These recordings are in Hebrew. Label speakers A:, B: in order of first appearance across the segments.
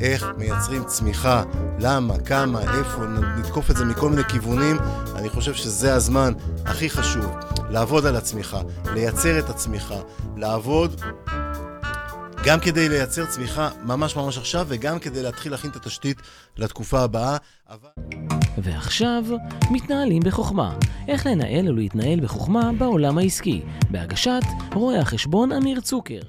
A: איך מייצרים צמיחה, למה, כמה, איפה, נתקוף את זה מכל מיני כיוונים. אני חושב שזה הזמן הכי חשוב, לעבוד על הצמיחה, לייצר את הצמיחה, לעבוד גם כדי לייצר צמיחה ממש ממש עכשיו, וגם כדי להתחיל להכין את התשתית לתקופה הבאה. אבל...
B: ועכשיו, מתנהלים בחוכמה. איך לנהל ולהתנהל בחוכמה בעולם העסקי. בהגשת רואה החשבון אמיר צוקר.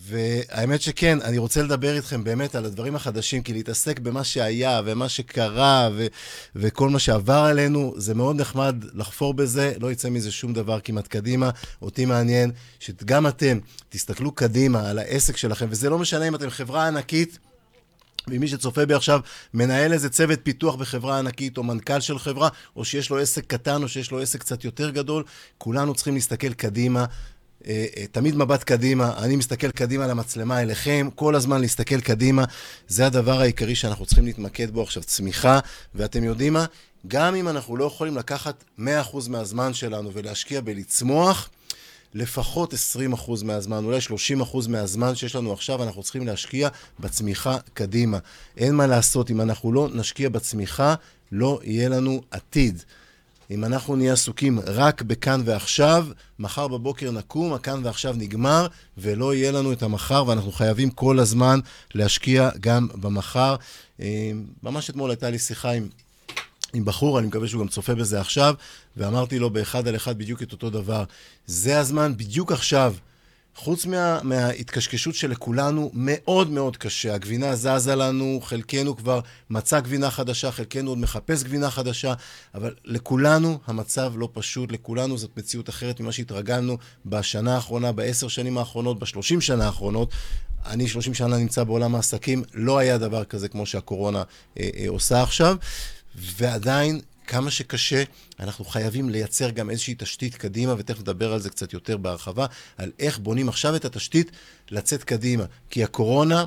A: והאמת שכן, אני רוצה לדבר איתכם באמת על הדברים החדשים, כי להתעסק במה שהיה ומה שקרה ו- וכל מה שעבר עלינו, זה מאוד נחמד לחפור בזה, לא יצא מזה שום דבר כמעט קדימה. אותי מעניין שגם אתם תסתכלו קדימה על העסק שלכם, וזה לא משנה אם אתם חברה ענקית. ומי שצופה בי עכשיו מנהל איזה צוות פיתוח בחברה ענקית, או מנכ"ל של חברה, או שיש לו עסק קטן, או שיש לו עסק קצת יותר גדול, כולנו צריכים להסתכל קדימה תמיד מבט קדימה, אני מסתכל קדימה למצלמה אליכם, כל הזמן להסתכל קדימה, זה הדבר העיקרי שאנחנו צריכים להתמקד בו עכשיו, צמיחה, ואתם יודעים מה? גם אם אנחנו לא יכולים לקחת 100% מהזמן שלנו ולהשקיע בלצמוח, לפחות 20% מהזמן, אולי 30% מהזמן שיש לנו עכשיו, אנחנו צריכים להשקיע בצמיחה קדימה. אין מה לעשות, אם אנחנו לא נשקיע בצמיחה, לא יהיה לנו עתיד. אם אנחנו נהיה עסוקים רק בכאן ועכשיו, מחר בבוקר נקום, הכאן ועכשיו נגמר, ולא יהיה לנו את המחר, ואנחנו חייבים כל הזמן להשקיע גם במחר. אה, ממש אתמול הייתה לי שיחה עם, עם בחור, אני מקווה שהוא גם צופה בזה עכשיו, ואמרתי לו באחד על אחד בדיוק את אותו דבר. זה הזמן, בדיוק עכשיו, חוץ מה, מההתקשקשות שלכולנו מאוד מאוד קשה, הגבינה זזה לנו, חלקנו כבר מצא גבינה חדשה, חלקנו עוד מחפש גבינה חדשה, אבל לכולנו המצב לא פשוט, לכולנו זאת מציאות אחרת ממה שהתרגלנו בשנה האחרונה, בעשר שנים האחרונות, בשלושים שנה האחרונות. אני שלושים שנה נמצא בעולם העסקים, לא היה דבר כזה כמו שהקורונה אה, אה, עושה עכשיו, ועדיין כמה שקשה, אנחנו חייבים לייצר גם איזושהי תשתית קדימה, ותכף נדבר על זה קצת יותר בהרחבה, על איך בונים עכשיו את התשתית לצאת קדימה. כי הקורונה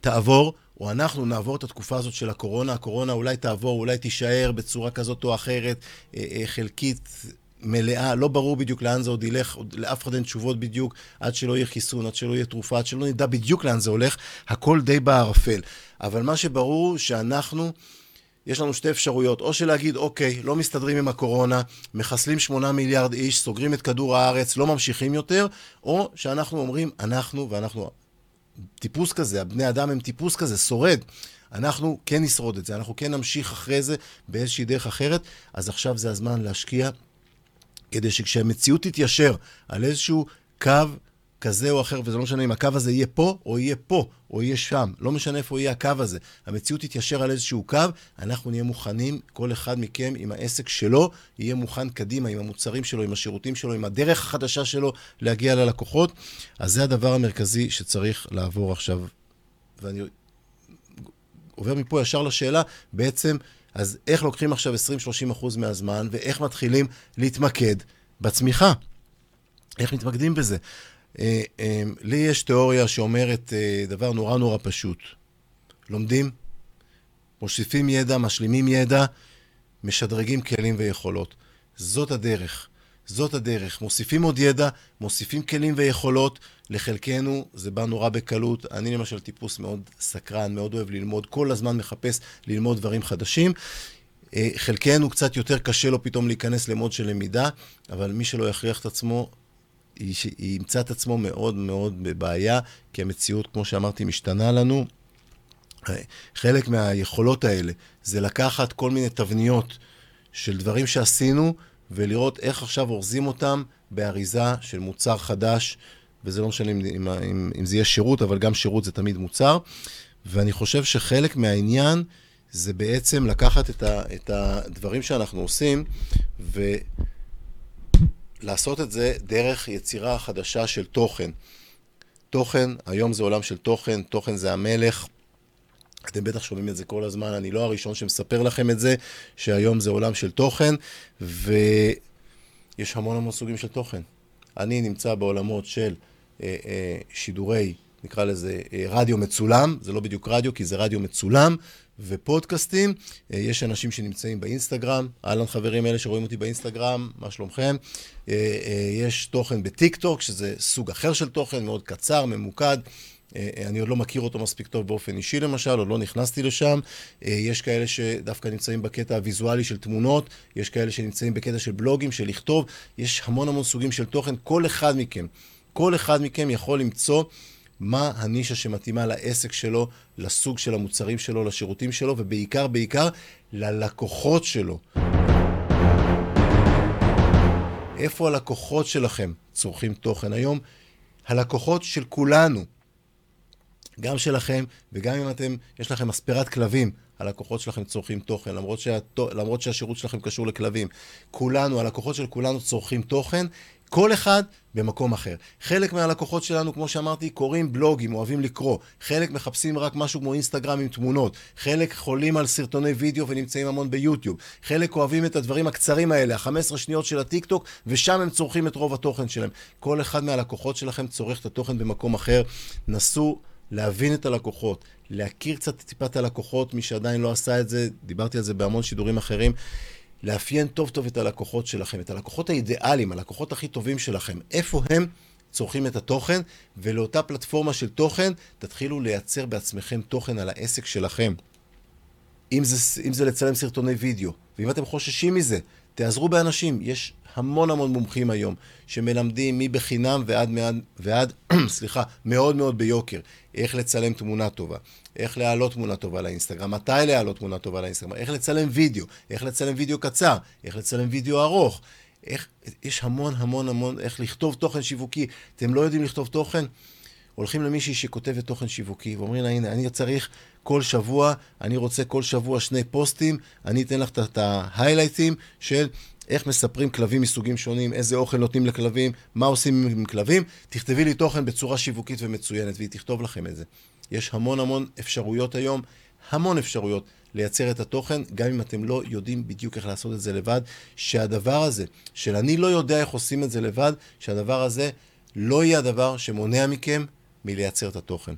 A: תעבור, או אנחנו נעבור את התקופה הזאת של הקורונה, הקורונה אולי תעבור, אולי תישאר בצורה כזאת או אחרת, אה, אה, חלקית. מלאה, לא ברור בדיוק לאן זה עוד ילך, עוד לאף אחד אין תשובות בדיוק, עד שלא יהיה חיסון, עד שלא יהיה תרופה, עד שלא נדע בדיוק לאן זה הולך, הכל די בערפל. אבל מה שברור שאנחנו יש לנו שתי אפשרויות, או שלהגיד, אוקיי, לא מסתדרים עם הקורונה, מחסלים שמונה מיליארד איש, סוגרים את כדור הארץ, לא ממשיכים יותר, או שאנחנו אומרים, אנחנו, ואנחנו טיפוס כזה, הבני אדם הם טיפוס כזה, שורד. אנחנו כן נשרוד את זה, אנחנו כן נמשיך אחרי זה באיזושהי דרך אחרת, אז עכשיו זה הזמן להשקיע כדי שכשהמציאות תתיישר על איזשהו קו כזה או אחר, וזה לא משנה אם הקו הזה יהיה פה, או יהיה פה, או יהיה שם. לא משנה איפה יהיה הקו הזה. המציאות תתיישר על איזשהו קו, אנחנו נהיה מוכנים, כל אחד מכם עם העסק שלו, יהיה מוכן קדימה עם המוצרים שלו, עם השירותים שלו, עם הדרך החדשה שלו להגיע ללקוחות. אז זה הדבר המרכזי שצריך לעבור עכשיו. ואני עובר מפה ישר לשאלה, בעצם, אז איך לוקחים עכשיו 20-30 אחוז מהזמן, ואיך מתחילים להתמקד בצמיחה? איך מתמקדים בזה? אה, אה, לי יש תיאוריה שאומרת אה, דבר נורא נורא פשוט. לומדים, מוסיפים ידע, משלימים ידע, משדרגים כלים ויכולות. זאת הדרך. זאת הדרך. מוסיפים עוד ידע, מוסיפים כלים ויכולות. לחלקנו זה בא נורא בקלות. אני למשל טיפוס מאוד סקרן, מאוד אוהב ללמוד, כל הזמן מחפש ללמוד דברים חדשים. חלקנו קצת יותר קשה לו פתאום להיכנס למוד של למידה, אבל מי שלא יכריח את עצמו, ימצא את עצמו מאוד מאוד בבעיה, כי המציאות, כמו שאמרתי, משתנה לנו. חלק מהיכולות האלה זה לקחת כל מיני תבניות של דברים שעשינו, ולראות איך עכשיו אורזים אותם באריזה של מוצר חדש, וזה לא משנה אם, אם, אם, אם זה יהיה שירות, אבל גם שירות זה תמיד מוצר. ואני חושב שחלק מהעניין זה בעצם לקחת את, ה, את הדברים שאנחנו עושים, ו... לעשות את זה דרך יצירה חדשה של תוכן. תוכן, היום זה עולם של תוכן, תוכן זה המלך. אתם בטח שומעים את זה כל הזמן, אני לא הראשון שמספר לכם את זה, שהיום זה עולם של תוכן, ויש המון המון סוגים של תוכן. אני נמצא בעולמות של אה, אה, שידורי, נקרא לזה אה, רדיו מצולם, זה לא בדיוק רדיו, כי זה רדיו מצולם, ופודקאסטים. אה, יש אנשים שנמצאים באינסטגרם, אהלן חברים אלה שרואים אותי באינסטגרם, מה שלומכם? אה, אה, יש תוכן בטיק טוק, שזה סוג אחר של תוכן, מאוד קצר, ממוקד. אני עוד לא מכיר אותו מספיק טוב באופן אישי למשל, עוד לא נכנסתי לשם. יש כאלה שדווקא נמצאים בקטע הוויזואלי של תמונות, יש כאלה שנמצאים בקטע של בלוגים, של לכתוב. יש המון המון סוגים של תוכן. כל אחד מכם, כל אחד מכם יכול למצוא מה הנישה שמתאימה לעסק שלו, לסוג של המוצרים שלו, לשירותים שלו, ובעיקר, בעיקר, ללקוחות שלו. איפה הלקוחות שלכם צורכים תוכן היום? הלקוחות של כולנו, גם שלכם, וגם אם אתם, יש לכם אספירת כלבים, הלקוחות שלכם צורכים תוכן, למרות, שהת... למרות שהשירות שלכם קשור לכלבים. כולנו, הלקוחות של כולנו צורכים תוכן, כל אחד במקום אחר. חלק מהלקוחות שלנו, כמו שאמרתי, קוראים בלוגים, אוהבים לקרוא. חלק מחפשים רק משהו כמו אינסטגרם עם תמונות. חלק חולים על סרטוני וידאו ונמצאים המון ביוטיוב. חלק אוהבים את הדברים הקצרים האלה, ה-15 שניות של הטיקטוק, ושם הם צורכים את רוב התוכן שלהם. כל אחד מהלקוחות שלכם צורך את התוכן במקום אחר. נסו להבין את הלקוחות, להכיר קצת טיפה את הלקוחות, מי שעדיין לא עשה את זה, דיברתי על זה בהמון שידורים אחרים. לאפיין טוב טוב את הלקוחות שלכם, את הלקוחות האידיאליים, הלקוחות הכי טובים שלכם, איפה הם צורכים את התוכן, ולאותה פלטפורמה של תוכן, תתחילו לייצר בעצמכם תוכן על העסק שלכם. אם זה, אם זה לצלם סרטוני וידאו, ואם אתם חוששים מזה, תעזרו באנשים. יש המון המון מומחים היום שמלמדים מבחינם ועד, ועד, ועד סליחה, מאוד מאוד ביוקר, איך לצלם תמונה טובה, איך להעלות תמונה טובה לאינסטגרם, מתי להעלות תמונה טובה לאינסטגרם, איך לצלם וידאו, איך לצלם וידאו קצר, איך לצלם וידאו ארוך. איך, יש המון המון המון, איך לכתוב תוכן שיווקי. אתם לא יודעים לכתוב תוכן? הולכים למישהי שכותבת תוכן שיווקי ואומרים לה, הנה, אני צריך כל שבוע, אני רוצה כל שבוע שני פוסטים, אני אתן לך את ההיילייטים של איך מספרים כלבים מסוגים שונים, איזה אוכל נותנים לכלבים, מה עושים עם כלבים, תכתבי לי תוכן בצורה שיווקית ומצוינת, והיא תכתוב לכם את זה. יש המון המון אפשרויות היום, המון אפשרויות לייצר את התוכן, גם אם אתם לא יודעים בדיוק איך לעשות את זה לבד, שהדבר הזה, של אני לא יודע איך עושים את זה לבד, שהדבר הזה לא יהיה הדבר שמונע מכם מלייצר את התוכן.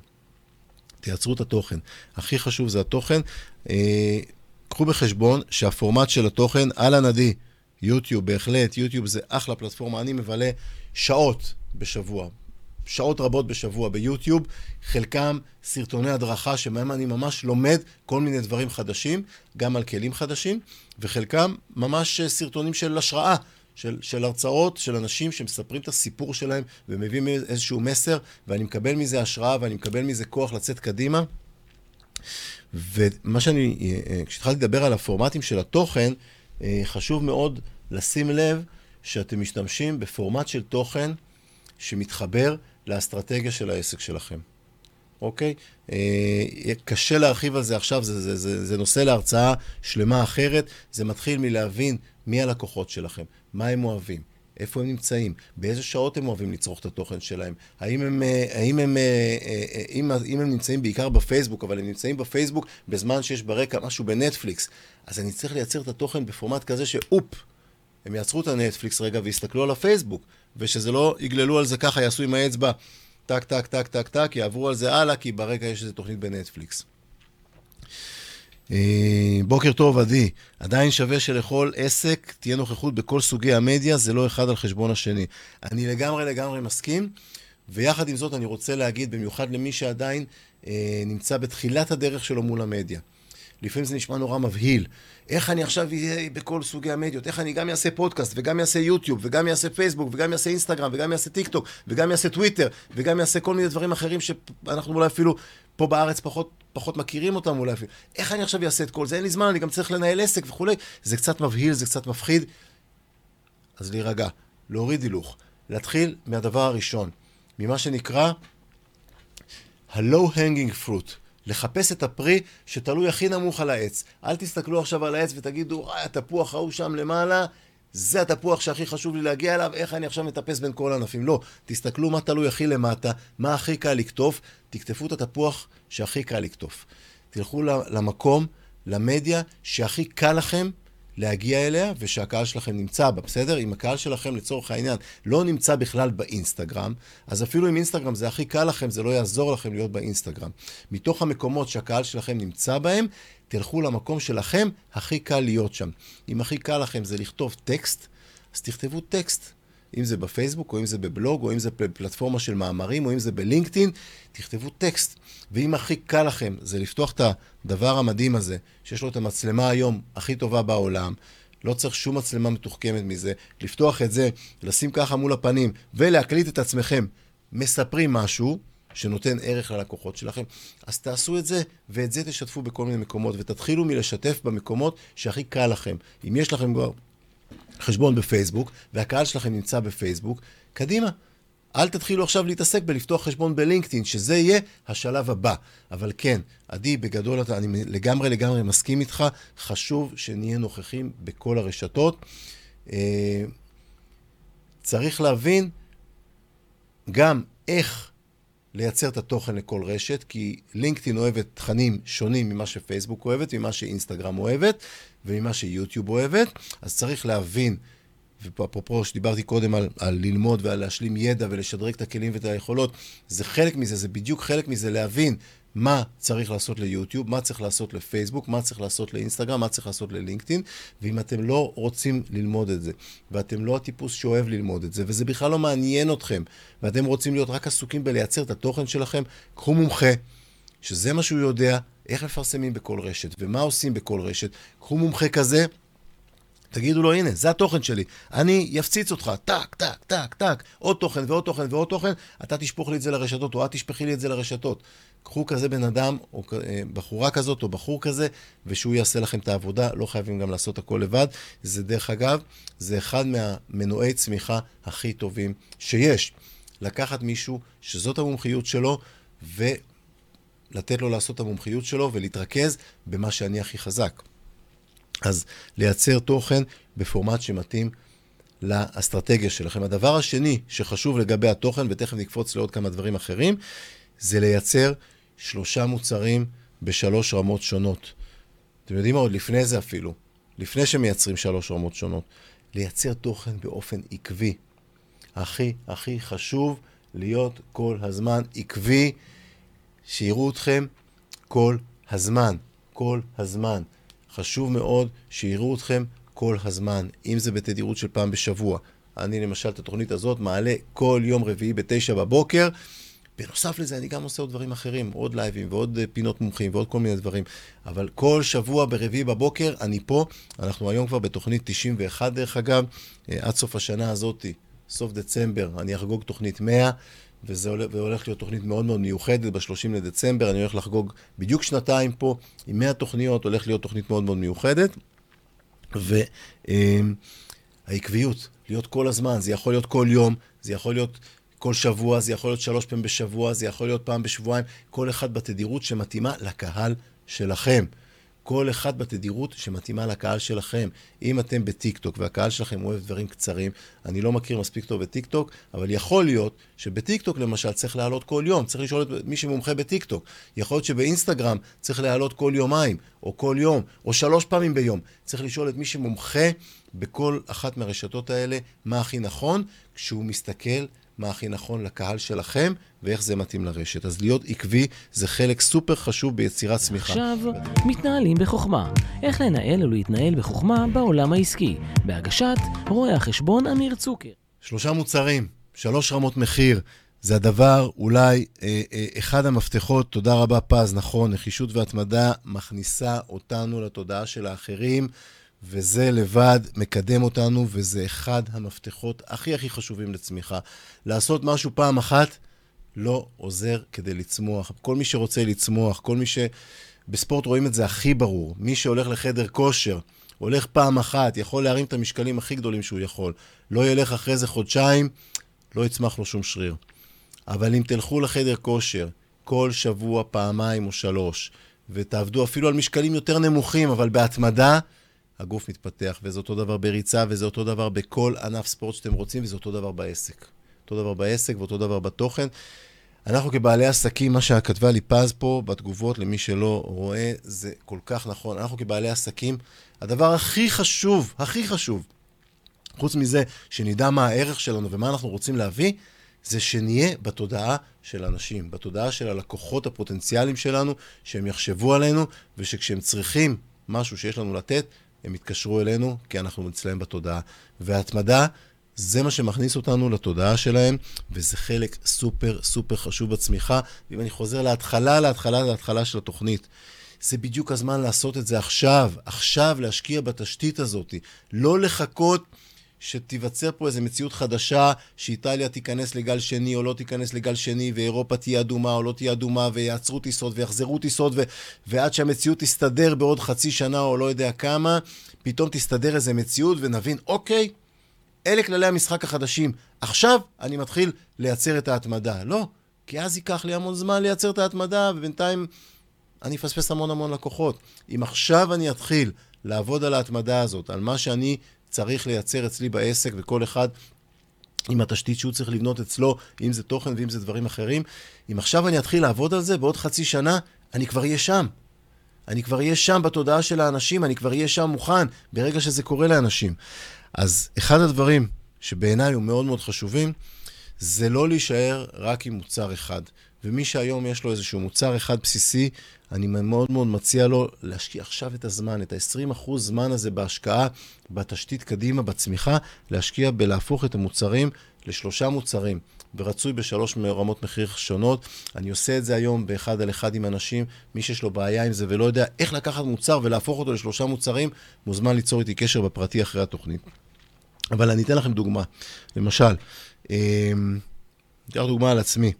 A: תייצרו את התוכן. הכי חשוב זה התוכן. אה, קחו בחשבון שהפורמט של התוכן, אהלן עדי, יוטיוב, בהחלט, יוטיוב זה אחלה פלטפורמה. אני מבלה שעות בשבוע, שעות רבות בשבוע ביוטיוב, חלקם סרטוני הדרכה שבהם אני ממש לומד כל מיני דברים חדשים, גם על כלים חדשים, וחלקם ממש סרטונים של השראה, של, של הרצאות של אנשים שמספרים את הסיפור שלהם ומביאים איזשהו מסר, ואני מקבל מזה השראה ואני מקבל מזה כוח לצאת קדימה. ומה שאני, אה, אה, כשהתחלתי לדבר על הפורמטים של התוכן, אה, חשוב מאוד לשים לב שאתם משתמשים בפורמט של תוכן שמתחבר לאסטרטגיה של העסק שלכם. אוקיי? קשה להרחיב על זה עכשיו, זה, זה, זה, זה נושא להרצאה שלמה אחרת. זה מתחיל מלהבין מי הלקוחות שלכם, מה הם אוהבים, איפה הם נמצאים, באיזה שעות הם אוהבים לצרוך את התוכן שלהם, האם הם, אה, האם הם, אם, אם הם נמצאים בעיקר בפייסבוק, אבל הם נמצאים בפייסבוק בזמן שיש ברקע משהו בנטפליקס, אז אני צריך לייצר את התוכן בפורמט כזה שאופ, הם יעצרו את הנטפליקס רגע ויסתכלו על הפייסבוק, ושזה לא יגללו על זה ככה, יעשו עם האצבע טק, טק, טק, טק, טק, יעברו על זה הלאה, כי ברקע יש איזו תוכנית בנטפליקס. אה, בוקר טוב, עדי. עדיין שווה שלכל עסק תהיה נוכחות בכל סוגי המדיה, זה לא אחד על חשבון השני. אני לגמרי לגמרי מסכים, ויחד עם זאת אני רוצה להגיד, במיוחד למי שעדיין אה, נמצא בתחילת הדרך שלו מול המדיה. לפעמים זה נשמע נורא מבהיל. איך אני עכשיו אהיה בכל סוגי המדיות? איך אני גם אעשה פודקאסט, וגם אעשה יוטיוב, וגם אעשה פייסבוק, וגם אעשה אינסטגרם, וגם אעשה טיק טוק, וגם אעשה טוויטר, וגם אעשה כל מיני דברים אחרים שאנחנו אולי אפילו פה בארץ פחות, פחות מכירים אותם אולי אפילו. איך אני עכשיו אעשה את כל זה? אין לי זמן, אני גם צריך לנהל עסק וכולי. זה קצת מבהיל, זה קצת מפחיד. אז להירגע, להוריד הילוך, להתחיל מהדבר הראשון, ממה שנקרא ה-low-hanging fruit. לחפש את הפרי שתלוי הכי נמוך על העץ. אל תסתכלו עכשיו על העץ ותגידו, וואי, התפוח ההוא שם למעלה, זה התפוח שהכי חשוב לי להגיע אליו, איך אני עכשיו מטפס בין כל הענפים. לא, תסתכלו מה תלוי הכי למטה, מה הכי קל לקטוף, תקטפו את התפוח שהכי קל לקטוף. תלכו למקום, למדיה, שהכי קל לכם להגיע אליה ושהקהל שלכם נמצא בה, בסדר? אם הקהל שלכם לצורך העניין לא נמצא בכלל באינסטגרם, אז אפילו אם אינסטגרם זה הכי קל לכם, זה לא יעזור לכם להיות באינסטגרם. מתוך המקומות שהקהל שלכם נמצא בהם, תלכו למקום שלכם, הכי קל להיות שם. אם הכי קל לכם זה לכתוב טקסט, אז תכתבו טקסט. אם זה בפייסבוק, או אם זה בבלוג, או אם זה בפלטפורמה של מאמרים, או אם זה בלינקדאין, תכתבו טקסט. ואם הכי קל לכם זה לפתוח את הדבר המדהים הזה, שיש לו את המצלמה היום הכי טובה בעולם, לא צריך שום מצלמה מתוחכמת מזה, לפתוח את זה, לשים ככה מול הפנים, ולהקליט את עצמכם מספרים משהו, שנותן ערך ללקוחות שלכם, אז תעשו את זה, ואת זה תשתפו בכל מיני מקומות, ותתחילו מלשתף במקומות שהכי קל לכם. אם יש לכם כבר חשבון בפייסבוק, והקהל שלכם נמצא בפייסבוק, קדימה. אל תתחילו עכשיו להתעסק בלפתוח חשבון בלינקדאין, שזה יהיה השלב הבא. אבל כן, עדי, בגדול, אני לגמרי לגמרי מסכים איתך, חשוב שנהיה נוכחים בכל הרשתות. אה, צריך להבין גם איך לייצר את התוכן לכל רשת, כי לינקדאין אוהבת תכנים שונים ממה שפייסבוק אוהבת, ממה שאינסטגרם אוהבת וממה שיוטיוב אוהבת, אז צריך להבין, ואפרופו שדיברתי קודם על, על ללמוד ועל להשלים ידע ולשדרג את הכלים ואת היכולות, זה חלק מזה, זה בדיוק חלק מזה להבין מה צריך לעשות ליוטיוב, מה צריך לעשות לפייסבוק, מה צריך לעשות לאינסטגרם, מה צריך לעשות ללינקדאין, ואם אתם לא רוצים ללמוד את זה, ואתם לא הטיפוס שאוהב ללמוד את זה, וזה בכלל לא מעניין אתכם, ואתם רוצים להיות רק עסוקים בלייצר את התוכן שלכם, קחו מומחה, שזה מה שהוא יודע, איך מפרסמים בכל רשת, ומה עושים בכל רשת. קחו מומחה כזה, תגידו לו, הנה, זה התוכן שלי. אני אפציץ אותך, טק, טק, טק, טק, עוד תוכן ועוד תוכן ועוד תוכן, אתה תשפוך לי את זה לרשתות, או את תשפכי לי את זה לרשתות. קחו כזה בן אדם, או אה, בחורה כזאת, או בחור כזה, ושהוא יעשה לכם את העבודה, לא חייבים גם לעשות הכל לבד. זה, דרך אגב, זה אחד מהמנועי צמיחה הכי טובים שיש. לקחת מישהו שזאת המומחיות שלו, ולתת לו לעשות את המומחיות שלו, ולהתרכז במה שאני הכי חזק. אז לייצר תוכן בפורמט שמתאים לאסטרטגיה שלכם. הדבר השני שחשוב לגבי התוכן, ותכף נקפוץ לעוד כמה דברים אחרים, זה לייצר שלושה מוצרים בשלוש רמות שונות. אתם יודעים מה? עוד לפני זה אפילו, לפני שמייצרים שלוש רמות שונות, לייצר תוכן באופן עקבי. הכי הכי חשוב להיות כל הזמן עקבי, שיראו אתכם כל הזמן, כל הזמן. חשוב מאוד שיראו אתכם כל הזמן, אם זה בתדירות של פעם בשבוע. אני למשל את התוכנית הזאת מעלה כל יום רביעי בתשע בבוקר. בנוסף לזה, אני גם עושה עוד דברים אחרים, עוד לייבים ועוד אה, פינות מומחים ועוד כל מיני דברים. אבל כל שבוע ברביעי בבוקר אני פה. אנחנו היום כבר בתוכנית 91, דרך אגב, אה, עד סוף השנה הזאת, סוף דצמבר, אני אחגוג תוכנית 100. וזה הולך, והולך להיות תוכנית מאוד מאוד מיוחדת ב-30 לדצמבר, אני הולך לחגוג בדיוק שנתיים פה עם 100 תוכניות, הולך להיות תוכנית מאוד מאוד מיוחדת. והעקביות, להיות כל הזמן, זה יכול להיות כל יום, זה יכול להיות כל שבוע, זה יכול להיות שלוש פעמים בשבוע, זה יכול להיות פעם בשבועיים, כל אחד בתדירות שמתאימה לקהל שלכם. כל אחד בתדירות שמתאימה לקהל שלכם. אם אתם בטיקטוק והקהל שלכם אוהב דברים קצרים, אני לא מכיר מספיק טוב בטיקטוק, אבל יכול להיות שבטיקטוק למשל צריך להעלות כל יום, צריך לשאול את מי שמומחה בטיקטוק. יכול להיות שבאינסטגרם צריך להעלות כל יומיים, או כל יום, או שלוש פעמים ביום. צריך לשאול את מי שמומחה בכל אחת מהרשתות האלה מה הכי נכון, כשהוא מסתכל מה הכי נכון לקהל שלכם ואיך זה מתאים לרשת. אז להיות עקבי זה חלק סופר חשוב ביצירת צמיחה.
B: עכשיו, מתנהלים בחוכמה. איך לנהל ולהתנהל בחוכמה בעולם העסקי. בהגשת רואה החשבון אמיר צוקר.
A: שלושה מוצרים, שלוש רמות מחיר. זה הדבר, אולי אה, אה, אחד המפתחות, תודה רבה פז, נכון, נחישות והתמדה מכניסה אותנו לתודעה של האחרים. וזה לבד מקדם אותנו, וזה אחד המפתחות הכי הכי חשובים לצמיחה. לעשות משהו פעם אחת לא עוזר כדי לצמוח. כל מי שרוצה לצמוח, כל מי ש... בספורט רואים את זה הכי ברור. מי שהולך לחדר כושר, הולך פעם אחת, יכול להרים את המשקלים הכי גדולים שהוא יכול. לא ילך אחרי זה חודשיים, לא יצמח לו שום שריר. אבל אם תלכו לחדר כושר כל שבוע, פעמיים או שלוש, ותעבדו אפילו על משקלים יותר נמוכים, אבל בהתמדה, הגוף מתפתח, וזה אותו דבר בריצה, וזה אותו דבר בכל ענף ספורט שאתם רוצים, וזה אותו דבר בעסק. אותו דבר בעסק ואותו דבר בתוכן. אנחנו כבעלי עסקים, מה שכתבה לי פז פה בתגובות למי שלא רואה, זה כל כך נכון. אנחנו כבעלי עסקים, הדבר הכי חשוב, הכי חשוב, חוץ מזה שנדע מה הערך שלנו ומה אנחנו רוצים להביא, זה שנהיה בתודעה של אנשים, בתודעה של הלקוחות הפוטנציאליים שלנו, שהם יחשבו עלינו, ושכשהם צריכים משהו שיש לנו לתת, הם יתקשרו אלינו, כי אנחנו אצלם בתודעה. והתמדה זה מה שמכניס אותנו לתודעה שלהם, וזה חלק סופר סופר חשוב בצמיחה. ואם אני חוזר להתחלה, להתחלה, להתחלה של התוכנית, זה בדיוק הזמן לעשות את זה עכשיו, עכשיו להשקיע בתשתית הזאת, לא לחכות שתיווצר פה איזו מציאות חדשה, שאיטליה תיכנס לגל שני או לא תיכנס לגל שני, ואירופה תהיה אדומה או לא תהיה אדומה, ויעצרו טיסות ויחזרו טיסות, ו... ועד שהמציאות תסתדר בעוד חצי שנה או לא יודע כמה, פתאום תסתדר איזו מציאות ונבין, אוקיי, אלה כללי המשחק החדשים. עכשיו אני מתחיל לייצר את ההתמדה. לא, כי אז ייקח לי המון זמן לייצר את ההתמדה, ובינתיים אני אפספס המון המון לקוחות. אם עכשיו אני אתחיל לעבוד על ההתמדה הזאת, על מה שאני צריך לייצר אצלי בעסק, וכל אחד עם התשתית שהוא צריך לבנות אצלו, אם זה תוכן ואם זה דברים אחרים, אם עכשיו אני אתחיל לעבוד על זה, בעוד חצי שנה אני כבר אהיה שם. אני כבר אהיה שם בתודעה של האנשים, אני כבר אהיה שם מוכן ברגע שזה קורה לאנשים. אז אחד הדברים שבעיניי הוא מאוד מאוד חשובים, זה לא להישאר רק עם מוצר אחד. ומי שהיום יש לו איזשהו מוצר אחד בסיסי, אני מאוד מאוד מציע לו להשקיע עכשיו את הזמן, את ה-20% זמן הזה בהשקעה, בתשתית קדימה, בצמיחה, להשקיע בלהפוך את המוצרים לשלושה מוצרים, ורצוי בשלוש רמות מחיר שונות. אני עושה את זה היום באחד על אחד עם אנשים, מי שיש לו בעיה עם זה ולא יודע איך לקחת מוצר ולהפוך אותו לשלושה מוצרים, מוזמן ליצור איתי קשר בפרטי אחרי התוכנית. אבל אני אתן לכם דוגמה. למשל, אמ, אתן לך דוגמה על עצמי.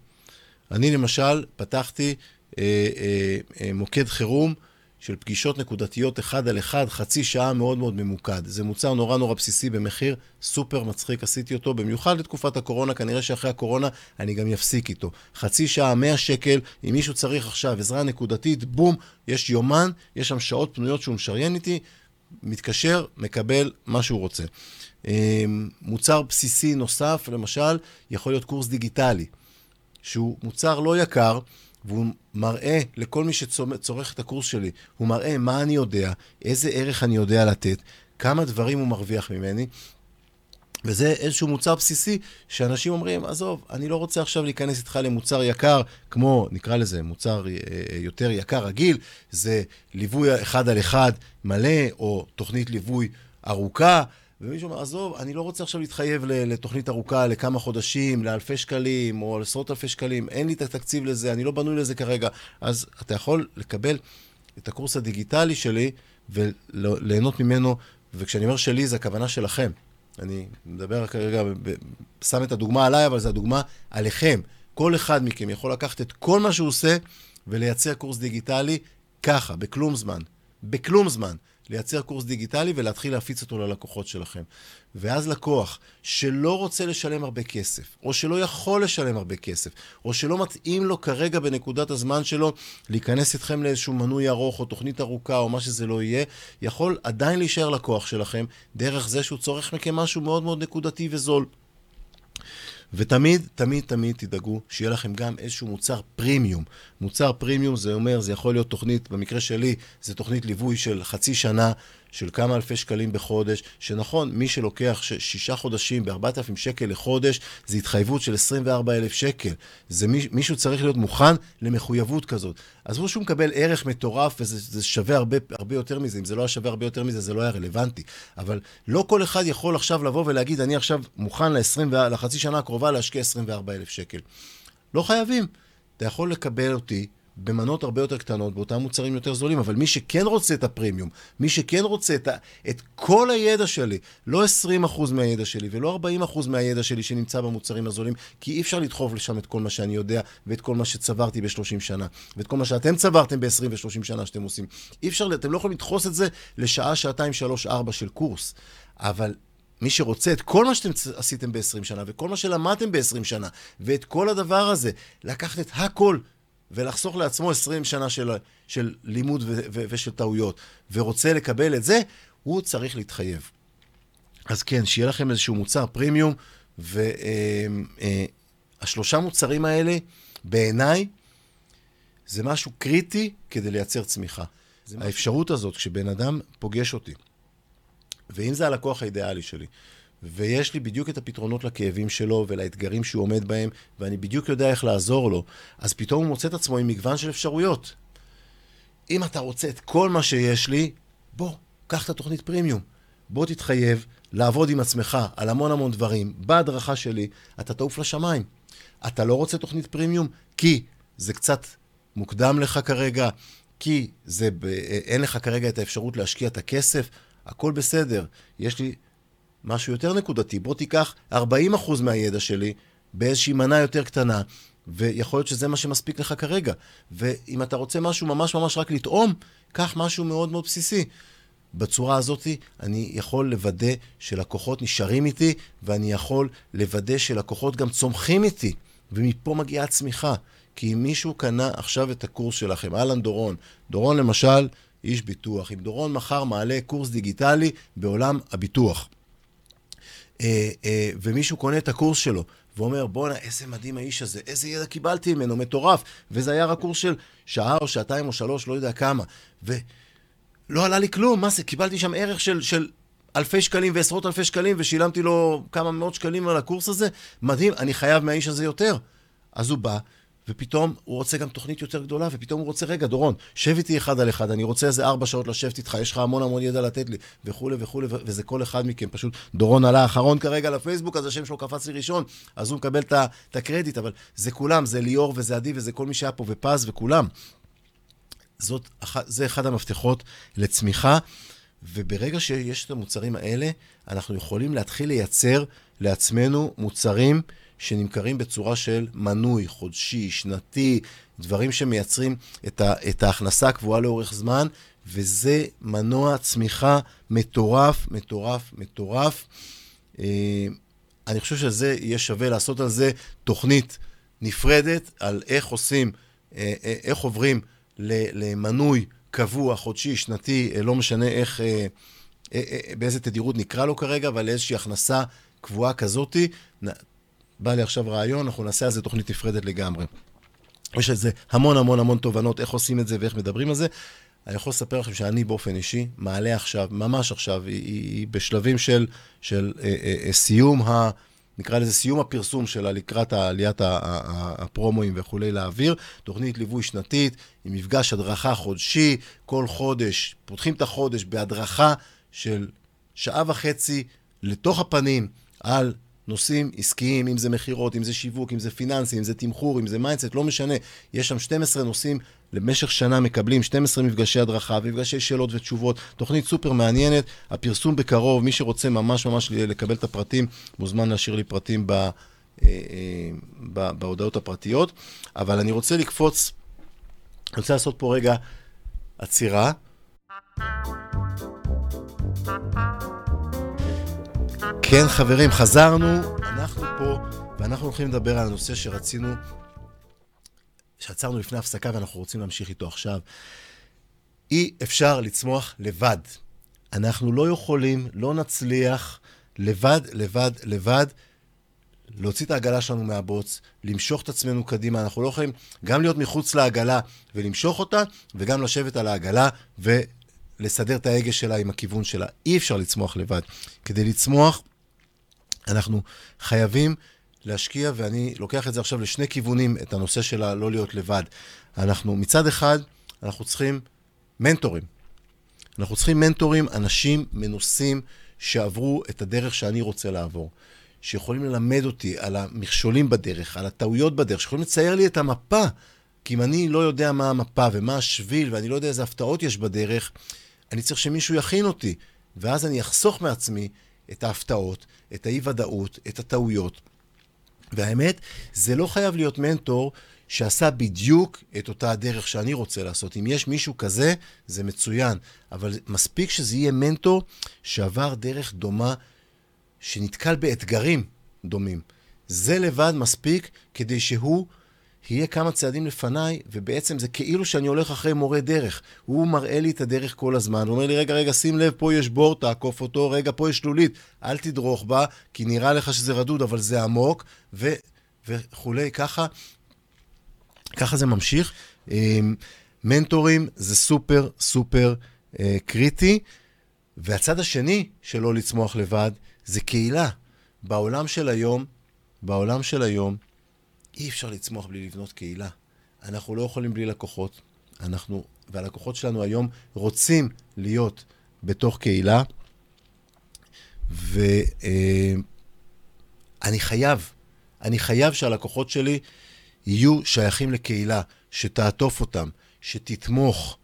A: אני למשל פתחתי אה, אה, אה, מוקד חירום של פגישות נקודתיות אחד על אחד, חצי שעה מאוד מאוד ממוקד. זה מוצר נורא נורא בסיסי במחיר סופר מצחיק, עשיתי אותו במיוחד לתקופת הקורונה, כנראה שאחרי הקורונה אני גם אפסיק איתו. חצי שעה, 100 שקל, אם מישהו צריך עכשיו עזרה נקודתית, בום, יש יומן, יש שם שעות פנויות שהוא משריין איתי, מתקשר, מקבל מה שהוא רוצה. מוצר בסיסי נוסף, למשל, יכול להיות קורס דיגיטלי, שהוא מוצר לא יקר, והוא מראה לכל מי שצורך את הקורס שלי, הוא מראה מה אני יודע, איזה ערך אני יודע לתת, כמה דברים הוא מרוויח ממני. וזה איזשהו מוצר בסיסי שאנשים אומרים, עזוב, אני לא רוצה עכשיו להיכנס איתך למוצר יקר, כמו, נקרא לזה, מוצר אה, יותר יקר רגיל, זה ליווי אחד על אחד מלא, או תוכנית ליווי ארוכה. ומישהו אומר, עזוב, אני לא רוצה עכשיו להתחייב לתוכנית ארוכה לכמה חודשים, לאלפי שקלים או לעשרות אלפי שקלים, אין לי את התקציב לזה, אני לא בנוי לזה כרגע. אז אתה יכול לקבל את הקורס הדיגיטלי שלי וליהנות ממנו, וכשאני אומר שלי, זה הכוונה שלכם. אני מדבר כרגע, שם את הדוגמה עליי, אבל זו הדוגמה עליכם. כל אחד מכם יכול לקחת את כל מה שהוא עושה ולייצר קורס דיגיטלי ככה, בכלום זמן. בכלום זמן. לייצר קורס דיגיטלי ולהתחיל להפיץ אותו ללקוחות שלכם. ואז לקוח שלא רוצה לשלם הרבה כסף, או שלא יכול לשלם הרבה כסף, או שלא מתאים לו כרגע בנקודת הזמן שלו להיכנס איתכם לאיזשהו מנוי ארוך או תוכנית ארוכה או מה שזה לא יהיה, יכול עדיין להישאר לקוח שלכם דרך זה שהוא צורך מכם משהו מאוד מאוד נקודתי וזול. ותמיד, תמיד, תמיד תדאגו שיהיה לכם גם איזשהו מוצר פרימיום. מוצר פרימיום זה אומר, זה יכול להיות תוכנית, במקרה שלי, זה תוכנית ליווי של חצי שנה, של כמה אלפי שקלים בחודש, שנכון, מי שלוקח ש- שישה חודשים ב-4,000 שקל לחודש, זה התחייבות של 24,000 שקל. זה מי, מישהו צריך להיות מוכן למחויבות כזאת. עזבו שהוא מקבל ערך מטורף, וזה שווה הרבה, הרבה יותר מזה. אם זה לא היה שווה הרבה יותר מזה, זה לא היה רלוונטי. אבל לא כל אחד יכול עכשיו לבוא ולהגיד, אני עכשיו מוכן ל-20, לחצי שנה הקרובה להשקיע 24,000 שקל. לא חייבים. אתה יכול לקבל אותי במנות הרבה יותר קטנות, באותם מוצרים יותר זולים, אבל מי שכן רוצה את הפרימיום, מי שכן רוצה את, ה, את כל הידע שלי, לא 20% מהידע שלי ולא 40% מהידע שלי שנמצא במוצרים הזולים, כי אי אפשר לדחוף לשם את כל מה שאני יודע ואת כל מה שצברתי ב-30 שנה, ואת כל מה שאתם צברתם ב-20 ו-30 שנה שאתם עושים. אי אפשר, אתם לא יכולים לדחוס את זה לשעה, שעתיים, שלוש, ארבע של קורס. אבל מי שרוצה את כל מה שאתם עשיתם ב-20 שנה, וכל מה שלמדתם ב-20 שנה, ואת כל הדבר הזה, לקחת את הכל ולחסוך לעצמו 20 שנה של, של לימוד ו, ו, ושל טעויות, ורוצה לקבל את זה, הוא צריך להתחייב. אז כן, שיהיה לכם איזשהו מוצר פרימיום, והשלושה אה, אה, מוצרים האלה, בעיניי, זה משהו קריטי כדי לייצר צמיחה. האפשרות הזאת, כשבן אדם פוגש אותי, ואם זה הלקוח האידיאלי שלי, ויש לי בדיוק את הפתרונות לכאבים שלו ולאתגרים שהוא עומד בהם, ואני בדיוק יודע איך לעזור לו, אז פתאום הוא מוצא את עצמו עם מגוון של אפשרויות. אם אתה רוצה את כל מה שיש לי, בוא, קח את התוכנית פרימיום. בוא תתחייב לעבוד עם עצמך על המון המון דברים. בהדרכה שלי, אתה תעוף לשמיים. אתה לא רוצה תוכנית פרימיום? כי זה קצת מוקדם לך כרגע, כי זה ב... אין לך כרגע את האפשרות להשקיע את הכסף, הכל בסדר. יש לי משהו יותר נקודתי. בוא תיקח 40% מהידע שלי באיזושהי מנה יותר קטנה, ויכול להיות שזה מה שמספיק לך כרגע. ואם אתה רוצה משהו ממש ממש רק לטעום, קח משהו מאוד מאוד בסיסי. בצורה הזאת אני יכול לוודא שלקוחות נשארים איתי, ואני יכול לוודא שלקוחות גם צומחים איתי, ומפה מגיעה הצמיחה. כי אם מישהו קנה עכשיו את הקורס שלכם, אהלן דורון, דורון למשל, איש ביטוח, אם דורון מחר מעלה קורס דיגיטלי בעולם הביטוח, אה, אה, ומישהו קונה את הקורס שלו, ואומר, בואנה, איזה מדהים האיש הזה, איזה ידע קיבלתי ממנו, מטורף. וזה היה רק קורס של שעה או שעתיים או שלוש, לא יודע כמה. ולא עלה לי כלום, מה זה? קיבלתי שם ערך של, של אלפי שקלים ועשרות אלפי שקלים, ושילמתי לו כמה מאות שקלים על הקורס הזה. מדהים, אני חייב מהאיש הזה יותר. אז הוא בא, ופתאום הוא רוצה גם תוכנית יותר גדולה, ופתאום הוא רוצה, רגע, דורון, שב איתי אחד על אחד, אני רוצה איזה ארבע שעות לשבת איתך, יש לך המון המון ידע לתת לי, וכולי וכולי, וזה כל אחד מכם. פשוט דורון עלה אחרון כרגע לפייסבוק, אז השם שלו קפץ לי ראשון, אז הוא מקבל את הקרדיט, אבל זה כולם, זה ליאור וזה עדי וזה כל מי שהיה פה, ופז וכולם. זאת, זה אחד המפתחות לצמיחה, וברגע שיש את המוצרים האלה, אנחנו יכולים להתחיל לייצר לעצמנו מוצרים שנמכרים בצורה של מנוי, חודשי, שנתי, דברים שמייצרים את, ה, את ההכנסה הקבועה לאורך זמן, וזה מנוע צמיחה מטורף, מטורף, מטורף. אה, אני חושב שזה יהיה שווה לעשות על זה תוכנית נפרדת, על איך עושים, אה, אה, איך עוברים למנוי קבוע, חודשי, שנתי, לא משנה איך, באיזה תדירות נקרא לו כרגע, אבל איזושהי הכנסה קבועה כזאתי. בא לי עכשיו רעיון, אנחנו נעשה על זה תוכנית נפרדת לגמרי. יש לזה המון המון המון תובנות, איך עושים את זה ואיך מדברים על זה. אני יכול לספר לכם שאני באופן אישי מעלה עכשיו, ממש עכשיו, היא, היא, היא בשלבים של, של אה, אה, אה, סיום ה... נקרא לזה סיום הפרסום שלה לקראת עליית הפרומואים וכולי לאוויר. תוכנית ליווי שנתית עם מפגש הדרכה חודשי, כל חודש, פותחים את החודש בהדרכה של שעה וחצי לתוך הפנים על נושאים עסקיים, אם זה מכירות, אם זה שיווק, אם זה פיננסי, אם זה תמחור, אם זה mindset, לא משנה. יש שם 12 נושאים, למשך שנה מקבלים 12 מפגשי הדרכה ומפגשי שאלות ותשובות. תוכנית סופר מעניינת, הפרסום בקרוב, מי שרוצה ממש ממש לקבל את הפרטים, מוזמן להשאיר לי פרטים ב, אה, אה, בהודעות הפרטיות. אבל אני רוצה לקפוץ, אני רוצה לעשות פה רגע עצירה. כן, חברים, חזרנו, אנחנו פה, ואנחנו הולכים לדבר על הנושא שרצינו, שעצרנו לפני הפסקה ואנחנו רוצים להמשיך איתו עכשיו. אי אפשר לצמוח לבד. אנחנו לא יכולים, לא נצליח לבד, לבד, לבד, להוציא את העגלה שלנו מהבוץ, למשוך את עצמנו קדימה. אנחנו לא יכולים גם להיות מחוץ לעגלה ולמשוך אותה, וגם לשבת על העגלה ולסדר את ההגה שלה עם הכיוון שלה. אי אפשר לצמוח לבד. כדי לצמוח, אנחנו חייבים להשקיע, ואני לוקח את זה עכשיו לשני כיוונים, את הנושא של הלא להיות לבד. אנחנו, מצד אחד, אנחנו צריכים מנטורים. אנחנו צריכים מנטורים, אנשים מנוסים שעברו את הדרך שאני רוצה לעבור. שיכולים ללמד אותי על המכשולים בדרך, על הטעויות בדרך, שיכולים לצייר לי את המפה. כי אם אני לא יודע מה המפה ומה השביל, ואני לא יודע איזה הפתעות יש בדרך, אני צריך שמישהו יכין אותי. ואז אני אחסוך מעצמי את ההפתעות, את האי-ודאות, את הטעויות. והאמת, זה לא חייב להיות מנטור שעשה בדיוק את אותה הדרך שאני רוצה לעשות. אם יש מישהו כזה, זה מצוין. אבל מספיק שזה יהיה מנטור שעבר דרך דומה, שנתקל באתגרים דומים. זה לבד מספיק כדי שהוא יהיה כמה צעדים לפניי, ובעצם זה כאילו שאני הולך אחרי מורה דרך. הוא מראה לי את הדרך כל הזמן, הוא אומר לי, רגע, רגע, שים לב, פה יש בור, תעקוף אותו, רגע, פה יש שלולית, אל תדרוך בה, כי נראה לך שזה רדוד, אבל זה עמוק, ו... וכולי, ככה, ככה זה ממשיך. אמ, מנטורים זה סופר סופר אה, קריטי, והצד השני של לא לצמוח לבד זה קהילה. בעולם של היום, בעולם של היום, אי אפשר לצמוח בלי לבנות קהילה. אנחנו לא יכולים בלי לקוחות. אנחנו, והלקוחות שלנו היום רוצים להיות בתוך קהילה. ואני חייב, אני חייב שהלקוחות שלי יהיו שייכים לקהילה, שתעטוף אותם, שתתמוך.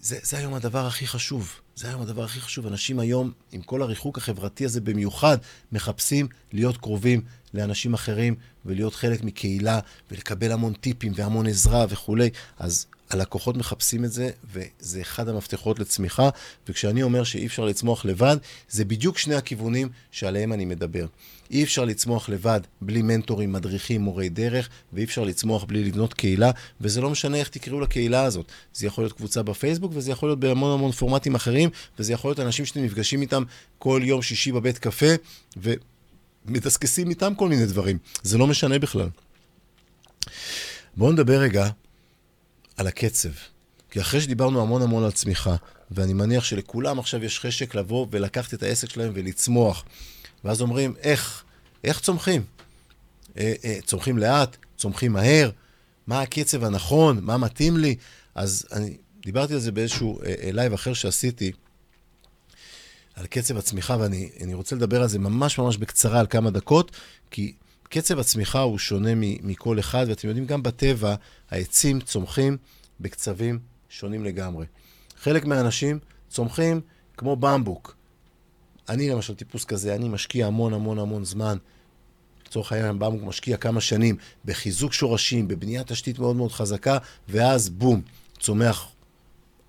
A: זה, זה היום הדבר הכי חשוב. זה היום הדבר הכי חשוב. אנשים היום, עם כל הריחוק החברתי הזה במיוחד, מחפשים להיות קרובים לאנשים אחרים ולהיות חלק מקהילה ולקבל המון טיפים והמון עזרה וכולי. אז הלקוחות מחפשים את זה, וזה אחד המפתחות לצמיחה. וכשאני אומר שאי אפשר לצמוח לבד, זה בדיוק שני הכיוונים שעליהם אני מדבר. אי אפשר לצמוח לבד בלי מנטורים, מדריכים, מורי דרך, ואי אפשר לצמוח בלי לבנות קהילה, וזה לא משנה איך תקראו לקהילה הזאת. זה יכול להיות קבוצה בפייסבוק, וזה יכול להיות בהמון המון פורמטים אחרים, וזה יכול להיות אנשים שאתם נפגשים איתם כל יום שישי בבית קפה, ומדסקסים איתם כל מיני דברים. זה לא משנה בכלל. בואו נדבר רגע על הקצב. כי אחרי שדיברנו המון המון על צמיחה, ואני מניח שלכולם עכשיו יש חשק לבוא ולקחת את העסק שלהם ולצמוח. ואז אומרים, איך? איך צומחים? אה, אה, צומחים לאט? צומחים מהר? מה הקצב הנכון? מה מתאים לי? אז אני דיברתי על זה באיזשהו אה, לייב אחר שעשיתי, על קצב הצמיחה, ואני רוצה לדבר על זה ממש ממש בקצרה, על כמה דקות, כי קצב הצמיחה הוא שונה מכל אחד, ואתם יודעים, גם בטבע העצים צומחים בקצבים שונים לגמרי. חלק מהאנשים צומחים כמו במבוק. אני למשל טיפוס כזה, אני משקיע המון המון המון זמן. לצורך העניין, במבוק משקיע כמה שנים בחיזוק שורשים, בבניית תשתית מאוד מאוד חזקה, ואז בום, צומח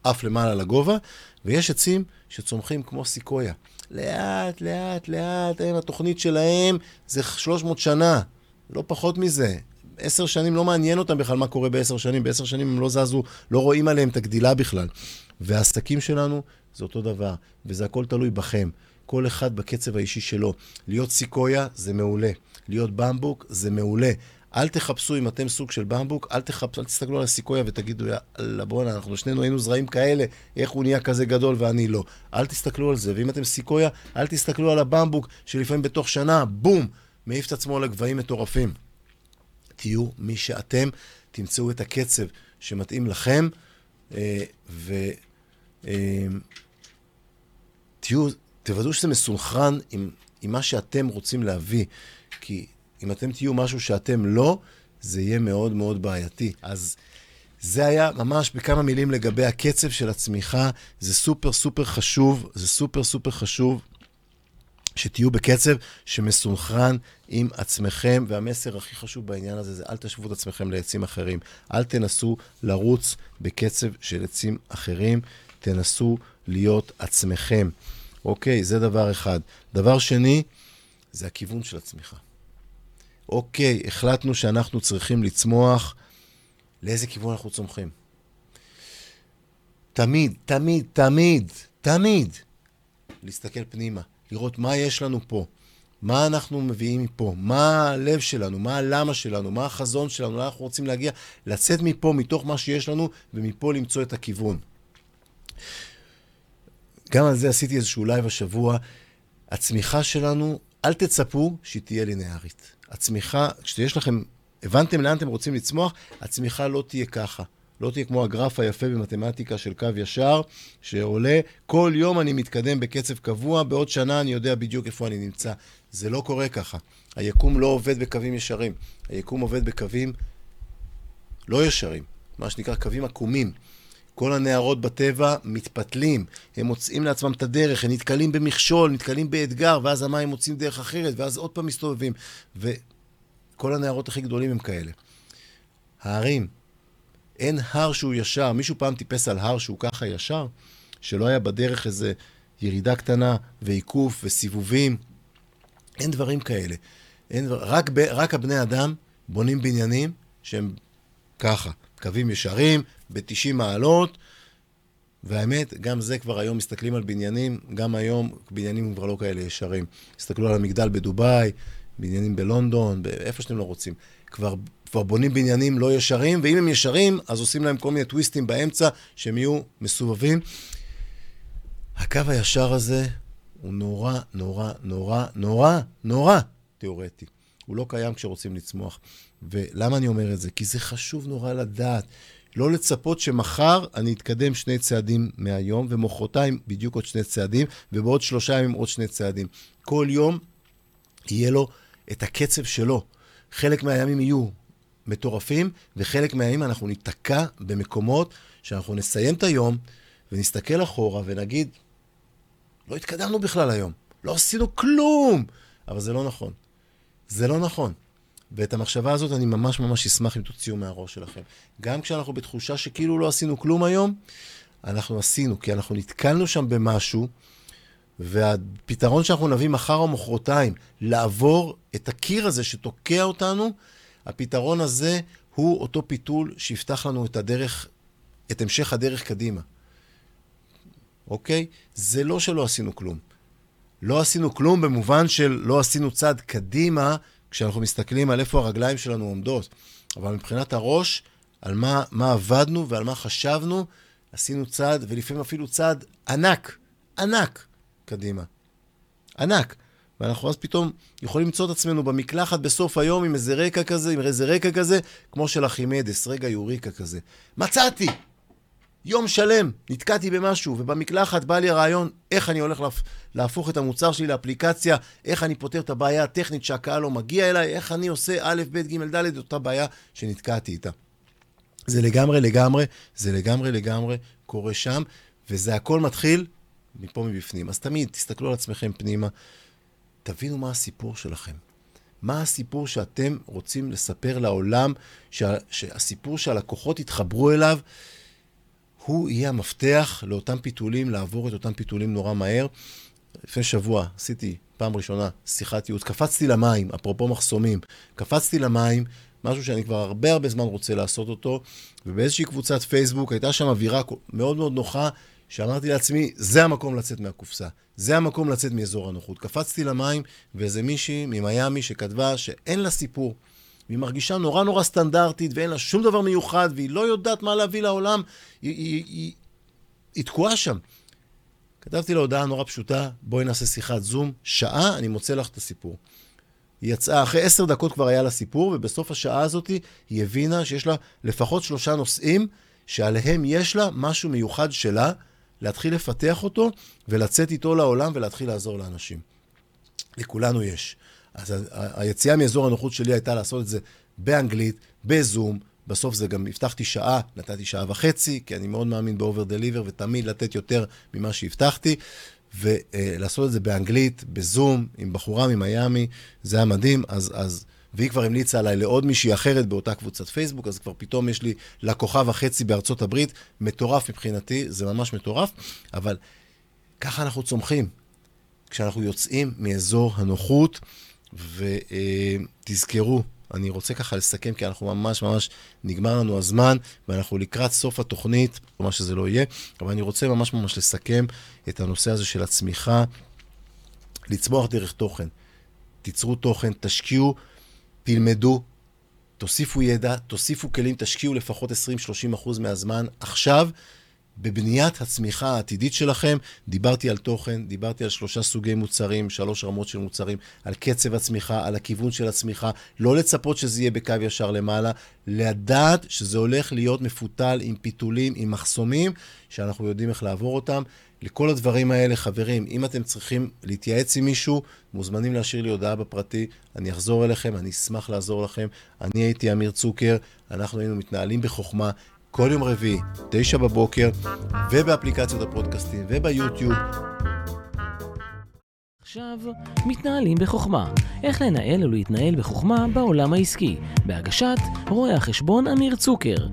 A: אף למעלה לגובה, ויש עצים שצומחים כמו סיקויה. לאט, לאט, לאט, הם, התוכנית שלהם זה 300 שנה, לא פחות מזה. עשר שנים לא מעניין אותם בכלל מה קורה בעשר שנים, בעשר שנים הם לא זזו, לא רואים עליהם את הגדילה בכלל. והעסקים שלנו זה אותו דבר, וזה הכל תלוי בכם. כל אחד בקצב האישי שלו. להיות סיקויה זה מעולה, להיות במבוק זה מעולה. אל תחפשו אם אתם סוג של במבוק, אל תחפשו, אל תסתכלו על הסיקויה ותגידו, יאללה בואנה, אנחנו שנינו היינו זרעים כאלה, איך הוא נהיה כזה גדול ואני לא. אל תסתכלו על זה, ואם אתם סיקויה, אל תסתכלו על הבמבוק, שלפעמים בתוך שנה, בום, מעיף את עצמו לגבהים מטורפים. תהיו מי שאתם, תמצאו את הקצב שמתאים לכם, אה, ותהיו, אה, תוודאו שזה מסונכרן עם, עם מה שאתם רוצים להביא, כי אם אתם תהיו משהו שאתם לא, זה יהיה מאוד מאוד בעייתי. אז זה היה ממש בכמה מילים לגבי הקצב של הצמיחה. זה סופר סופר חשוב, זה סופר סופר חשוב שתהיו בקצב שמסונכרן עם עצמכם, והמסר הכי חשוב בעניין הזה זה אל תשוו את עצמכם לעצים אחרים. אל תנסו לרוץ בקצב של עצים אחרים, תנסו להיות עצמכם. אוקיי, זה דבר אחד. דבר שני, זה הכיוון של הצמיחה. אוקיי, החלטנו שאנחנו צריכים לצמוח, לאיזה כיוון אנחנו צומחים? תמיד, תמיד, תמיד, תמיד, להסתכל פנימה, לראות מה יש לנו פה, מה אנחנו מביאים מפה, מה הלב שלנו, מה הלמה שלנו, מה החזון שלנו, לאן אנחנו רוצים להגיע, לצאת מפה, מתוך מה שיש לנו, ומפה למצוא את הכיוון. גם על זה עשיתי איזשהו לייב השבוע. הצמיחה שלנו, אל תצפו שהיא תהיה לינארית. הצמיחה, כשיש לכם, הבנתם לאן אתם רוצים לצמוח, הצמיחה לא תהיה ככה. לא תהיה כמו הגרף היפה במתמטיקה של קו ישר, שעולה, כל יום אני מתקדם בקצב קבוע, בעוד שנה אני יודע בדיוק איפה אני נמצא. זה לא קורה ככה. היקום לא עובד בקווים ישרים. היקום עובד בקווים לא ישרים, מה שנקרא קווים עקומים. כל הנערות בטבע מתפתלים, הם מוצאים לעצמם את הדרך, הם נתקלים במכשול, נתקלים באתגר, ואז המים מוצאים דרך אחרת, ואז עוד פעם מסתובבים. וכל הנערות הכי גדולים הם כאלה. ההרים, אין הר שהוא ישר. מישהו פעם טיפס על הר שהוא ככה ישר? שלא היה בדרך איזה ירידה קטנה ועיקוף וסיבובים? אין דברים כאלה. אין דבר... רק, ב... רק הבני אדם בונים בניינים שהם ככה, קווים ישרים, ב-90 מעלות, והאמת, גם זה כבר היום מסתכלים על בניינים, גם היום בניינים כבר לא כאלה ישרים. הסתכלו על המגדל בדובאי, בניינים בלונדון, איפה שאתם לא רוצים. כבר, כבר בונים בניינים לא ישרים, ואם הם ישרים, אז עושים להם כל מיני טוויסטים באמצע, שהם יהיו מסובבים. הקו הישר הזה הוא נורא, נורא, נורא, נורא, נורא תיאורטי. הוא לא קיים כשרוצים לצמוח. ולמה אני אומר את זה? כי זה חשוב נורא לדעת לא לצפות שמחר אני אתקדם שני צעדים מהיום, ומחרתיים בדיוק עוד שני צעדים, ובעוד שלושה ימים עוד שני צעדים. כל יום יהיה לו את הקצב שלו. חלק מהימים יהיו מטורפים, וחלק מהימים אנחנו ניתקע במקומות שאנחנו נסיים את היום ונסתכל אחורה ונגיד, לא התקדמנו בכלל היום, לא עשינו כלום. אבל זה לא נכון. זה לא נכון. ואת המחשבה הזאת אני ממש ממש אשמח אם תוציאו מהראש שלכם. גם כשאנחנו בתחושה שכאילו לא עשינו כלום היום, אנחנו עשינו, כי אנחנו נתקלנו שם במשהו, והפתרון שאנחנו נביא מחר או מחרתיים, לעבור את הקיר הזה שתוקע אותנו, הפתרון הזה הוא אותו פיתול שיפתח לנו את הדרך, את המשך הדרך קדימה. אוקיי? זה לא שלא עשינו כלום. לא עשינו כלום במובן של לא עשינו צעד קדימה כשאנחנו מסתכלים על איפה הרגליים שלנו עומדות. אבל מבחינת הראש, על מה, מה עבדנו ועל מה חשבנו, עשינו צעד, ולפעמים אפילו צעד ענק, ענק, קדימה. ענק. ואנחנו אז פתאום יכולים למצוא את עצמנו במקלחת בסוף היום עם איזה רקע כזה, עם איזה רקע כזה, כמו של אחימדס, רגע יוריקה כזה. מצאתי! יום שלם נתקעתי במשהו, ובמקלחת בא לי הרעיון איך אני הולך להפוך את המוצר שלי לאפליקציה, איך אני פותר את הבעיה הטכנית שהקהל לא מגיע אליי, איך אני עושה א', ב', ג', ד', אותה בעיה שנתקעתי איתה. זה לגמרי לגמרי, זה לגמרי לגמרי קורה שם, וזה הכל מתחיל מפה מבפנים. אז תמיד תסתכלו על עצמכם פנימה, תבינו מה הסיפור שלכם. מה הסיפור שאתם רוצים לספר לעולם, שה, שהסיפור שהלקוחות יתחברו אליו, הוא יהיה המפתח לאותם פיתולים, לעבור את אותם פיתולים נורא מהר. לפני שבוע עשיתי פעם ראשונה שיחת ייעוץ, קפצתי למים, אפרופו מחסומים, קפצתי למים, משהו שאני כבר הרבה הרבה זמן רוצה לעשות אותו, ובאיזושהי קבוצת פייסבוק הייתה שם אווירה מאוד מאוד נוחה, שאמרתי לעצמי, זה המקום לצאת מהקופסה, זה המקום לצאת מאזור הנוחות. קפצתי למים, ואיזה מישהי ממיאמי שכתבה שאין לה סיפור. והיא מרגישה נורא נורא סטנדרטית, ואין לה שום דבר מיוחד, והיא לא יודעת מה להביא לעולם, היא, היא, היא, היא תקועה שם. כתבתי לה הודעה נורא פשוטה, בואי נעשה שיחת זום, שעה, אני מוצא לך את הסיפור. היא יצאה, אחרי עשר דקות כבר היה לה סיפור, ובסוף השעה הזאת היא הבינה שיש לה לפחות שלושה נושאים שעליהם יש לה משהו מיוחד שלה, להתחיל לפתח אותו ולצאת איתו לעולם ולהתחיל לעזור לאנשים. לכולנו יש. אז היציאה מאזור הנוחות שלי הייתה לעשות את זה באנגלית, בזום, בסוף זה גם, הבטחתי שעה, נתתי שעה וחצי, כי אני מאוד מאמין באובר דליבר, ותמיד לתת יותר ממה שהבטחתי, ולעשות את זה באנגלית, בזום, עם בחורה ממיאמי, זה היה מדהים, אז, אז, והיא כבר המליצה עליי לעוד מישהי אחרת באותה קבוצת פייסבוק, אז כבר פתאום יש לי לקוחה וחצי בארצות הברית, מטורף מבחינתי, זה ממש מטורף, אבל ככה אנחנו צומחים. כשאנחנו יוצאים מאזור הנוחות, ותזכרו, אני רוצה ככה לסכם, כי אנחנו ממש ממש, נגמר לנו הזמן, ואנחנו לקראת סוף התוכנית, או מה שזה לא יהיה, אבל אני רוצה ממש ממש לסכם את הנושא הזה של הצמיחה, לצמוח דרך תוכן. תיצרו תוכן, תשקיעו, תלמדו, תוסיפו ידע, תוסיפו כלים, תשקיעו לפחות 20-30% מהזמן עכשיו. בבניית הצמיחה העתידית שלכם, דיברתי על תוכן, דיברתי על שלושה סוגי מוצרים, שלוש רמות של מוצרים, על קצב הצמיחה, על הכיוון של הצמיחה, לא לצפות שזה יהיה בקו ישר למעלה, לדעת שזה הולך להיות מפותל עם פיתולים, עם מחסומים, שאנחנו יודעים איך לעבור אותם. לכל הדברים האלה, חברים, אם אתם צריכים להתייעץ עם מישהו, מוזמנים להשאיר לי הודעה בפרטי, אני אחזור אליכם, אני אשמח לעזור לכם. אני הייתי אמיר צוקר, אנחנו היינו מתנהלים בחוכמה. כל יום רביעי, תשע בבוקר, ובאפליקציות הפודקאסטים וביוטיוב.
B: עכשיו, מתנהלים בחוכמה. איך לנהל ולהתנהל בחוכמה בעולם העסקי. בהגשת רואה החשבון אמיר צוקר.